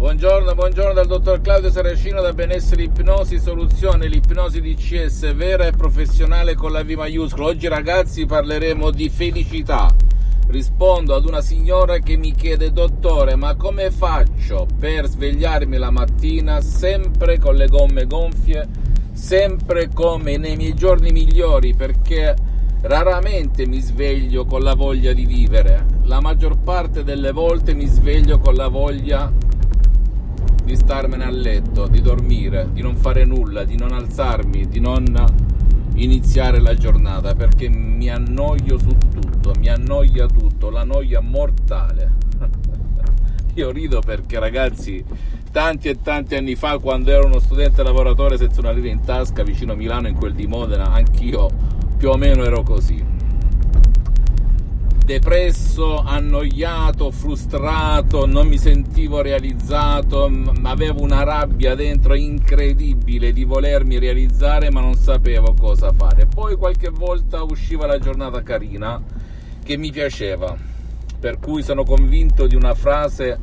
Buongiorno, buongiorno dal dottor Claudio Saracino da Benessere Ipnosi Soluzione, l'ipnosi DCS vera e professionale con la V maiuscola. Oggi ragazzi parleremo di felicità. Rispondo ad una signora che mi chiede, dottore, ma come faccio per svegliarmi la mattina sempre con le gomme gonfie, sempre come nei miei giorni migliori, perché raramente mi sveglio con la voglia di vivere. La maggior parte delle volte mi sveglio con la voglia di starmene a letto, di dormire, di non fare nulla, di non alzarmi, di non iniziare la giornata perché mi annoio su tutto, mi annoia tutto, la noia mortale. Io rido perché ragazzi, tanti e tanti anni fa, quando ero uno studente lavoratore senza una lira in tasca vicino a Milano, in quel di Modena, anch'io più o meno ero così depresso, annoiato, frustrato, non mi sentivo realizzato, avevo una rabbia dentro incredibile di volermi realizzare ma non sapevo cosa fare. Poi qualche volta usciva la giornata carina che mi piaceva, per cui sono convinto di una frase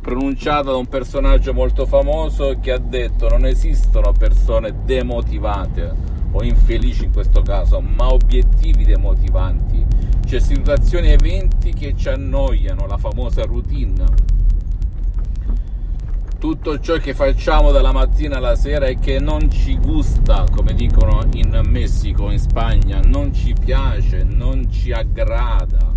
pronunciata da un personaggio molto famoso che ha detto non esistono persone demotivate o infelici in questo caso, ma obiettivi demotivanti c'è situazioni e eventi che ci annoiano, la famosa routine. Tutto ciò che facciamo dalla mattina alla sera e che non ci gusta, come dicono in Messico, in Spagna, non ci piace, non ci aggrada.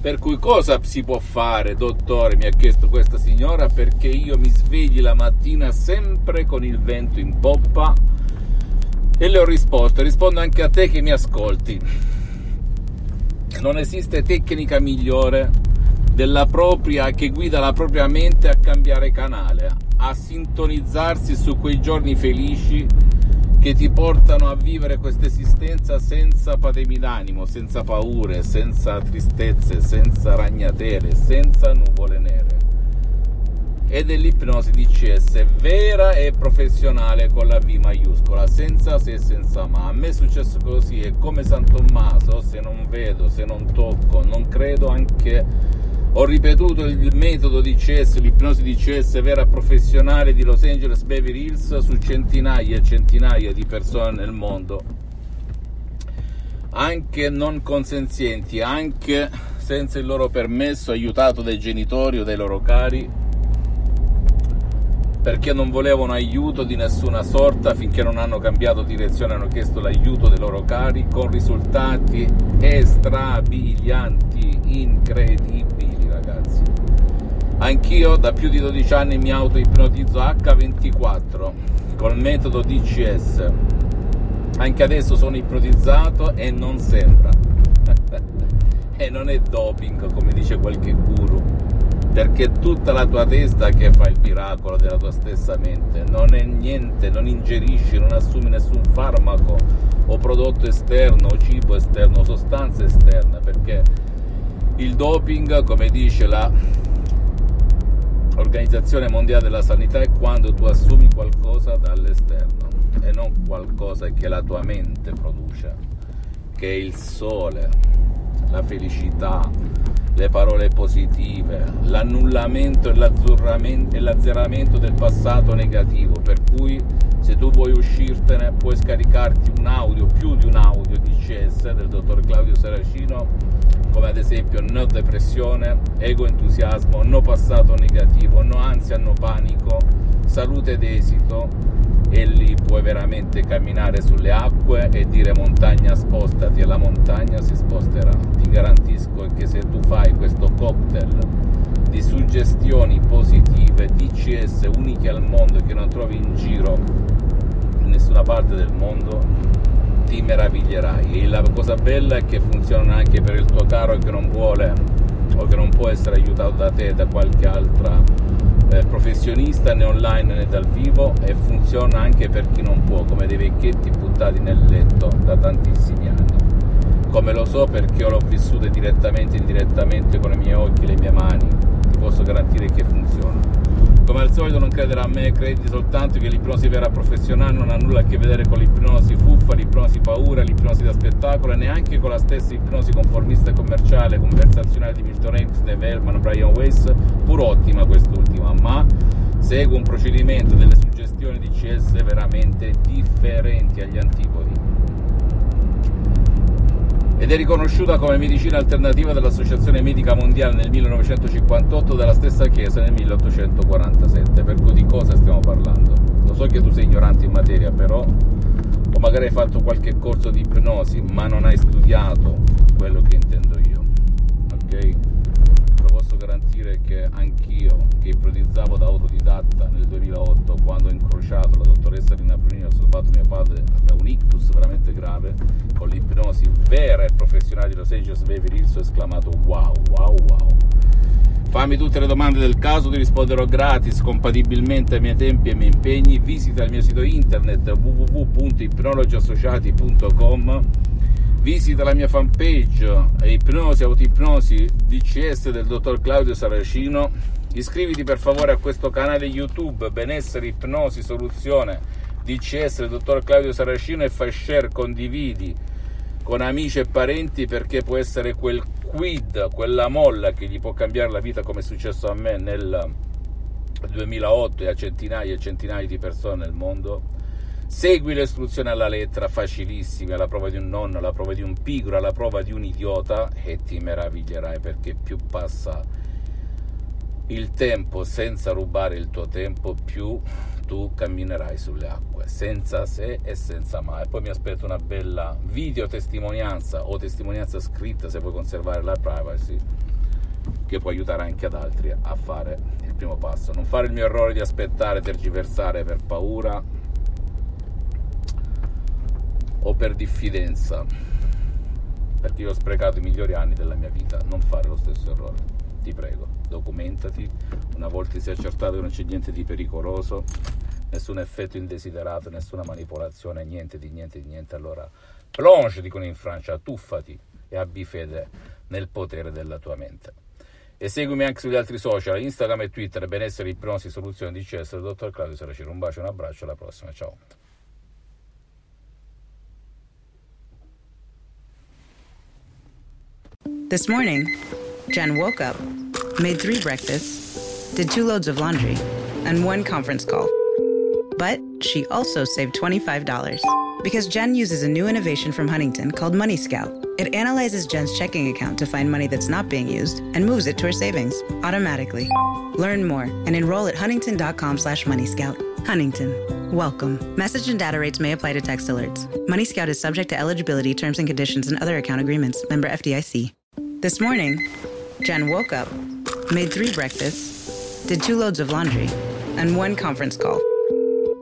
Per cui cosa si può fare, dottore? Mi ha chiesto questa signora perché io mi svegli la mattina sempre con il vento in poppa e le ho risposto, rispondo anche a te che mi ascolti non esiste tecnica migliore della propria che guida la propria mente a cambiare canale, a sintonizzarsi su quei giorni felici che ti portano a vivere questa esistenza senza patemi d'animo, senza paure, senza tristezze, senza ragnatele, senza nuvole nere. Ed è l'ipnosi DCS vera e professionale con la V maiuscola, senza se e senza ma. A me è successo così e come San Tommaso, se non vedo, se non tocco, non credo anche ho ripetuto il metodo DCS, l'ipnosi DCS vera professionale di Los Angeles Beverly Hills su centinaia e centinaia di persone nel mondo, anche non consenzienti, anche senza il loro permesso, aiutato dai genitori o dai loro cari perché non volevano aiuto di nessuna sorta finché non hanno cambiato direzione hanno chiesto l'aiuto dei loro cari con risultati strabilianti, incredibili ragazzi. Anch'io da più di 12 anni mi auto-ipnotizzo H24 col metodo DCS. Anche adesso sono ipnotizzato e non sembra. e non è doping come dice qualche guru perché tutta la tua testa che fa il miracolo della tua stessa mente, non è niente, non ingerisci, non assumi nessun farmaco o prodotto esterno o cibo esterno o sostanza esterna, perché il doping, come dice la Organizzazione Mondiale della Sanità, è quando tu assumi qualcosa dall'esterno e non qualcosa che la tua mente produce, che è il sole, la felicità, le parole positive, l'annullamento e l'azzeramento del passato negativo, per cui se tu vuoi uscirtene puoi scaricarti un audio, più di un audio di CS del dottor Claudio Saracino, come ad esempio no depressione, ego entusiasmo, no passato negativo, no ansia, no panico, salute ed esito e lì puoi veramente camminare sulle acque e dire montagna spostati e la montagna si sposterà. Ti garantisco che se tu fai questo cocktail di suggestioni positive, DCS uniche al mondo che non trovi in giro in nessuna parte del mondo, ti meraviglierai. E la cosa bella è che funzionano anche per il tuo caro che non vuole o che non può essere aiutato da te da qualche altra eh, professionista né online né dal vivo e funziona anche per chi non può, come dei vecchietti buttati nel letto da tantissimi anni. Come lo so perché l'ho vissuto direttamente e indirettamente con i miei occhi e le mie mani, ti posso garantire che funziona. Come al solito non credere a me, credi soltanto che l'ipnosi vera professionale non ha nulla a che vedere con l'ipnosi fuffa, l'ipnosi paura, l'ipnosi da spettacolo e neanche con la stessa ipnosi conformista e commerciale, conversazionale di Milton Dave Hellman, Brian Weiss, pur ottima quest'ultima, ma segue un procedimento delle suggestioni di CS veramente differenti agli antipodi ed è riconosciuta come medicina alternativa dall'Associazione Medica Mondiale nel 1958 e dalla stessa Chiesa nel 1847. Per cui di cosa stiamo parlando? Lo so che tu sei ignorante in materia, però, o magari hai fatto qualche corso di ipnosi, ma non hai studiato quello che intendo io. Ok? Lo posso garantire che anch'io, che ipotizzavo da autodidatta nel 2008, quando ho incrociato la dottoressa Rina Brunini, ho salvato mio padre da un ictus veramente grave, con l'ipnosi vera e professionale di Los Angeles Beverly Hills ho esclamato wow, wow, wow. Fammi tutte le domande del caso, ti risponderò gratis, compatibilmente ai miei tempi e ai miei impegni. Visita il mio sito internet www.ipnologiassociati.com Visita la mia fanpage Ipnosi, Autoipnosi DCS del dottor Claudio Saracino. Iscriviti per favore a questo canale YouTube Benessere, Ipnosi, Soluzione DCS del dottor Claudio Saracino e fai share, condividi con amici e parenti perché può essere quel quid, quella molla che gli può cambiare la vita come è successo a me nel 2008 e a centinaia e centinaia di persone nel mondo. Segui le istruzioni alla lettera, facilissime, alla prova di un nonno, alla prova di un pigro, alla prova di un idiota e ti meraviglierai perché più passa il tempo senza rubare il tuo tempo, più tu camminerai sulle acque, senza se e senza ma. E poi mi aspetto una bella video testimonianza o testimonianza scritta se vuoi conservare la privacy, che può aiutare anche ad altri a fare il primo passo. Non fare il mio errore di aspettare, tergiversare per paura o per diffidenza, perché io ho sprecato i migliori anni della mia vita. Non fare lo stesso errore ti prego, documentati, una volta ti sei accertato che non c'è niente di pericoloso, nessun effetto indesiderato, nessuna manipolazione, niente di niente di niente, allora plonge, dicono in Francia, tuffati e abbi fede nel potere della tua mente. E seguimi anche sugli altri social, Instagram e Twitter, benessere, ipnosi, soluzioni di CS, dottor Claudio Saracino. Un bacio, un abbraccio, alla prossima, ciao. This morning, Jen woke up, made three breakfasts, did two loads of laundry, and one conference call. But she also saved $25 because Jen uses a new innovation from Huntington called Money Scout. It analyzes Jen's checking account to find money that's not being used and moves it to her savings automatically. Learn more and enroll at huntington.com slash moneyscout. Huntington. Welcome. Message and data rates may apply to text alerts. Money Scout is subject to eligibility, terms and conditions, and other account agreements. Member FDIC. This morning, Jen woke up, made three breakfasts, did two loads of laundry, and one conference call.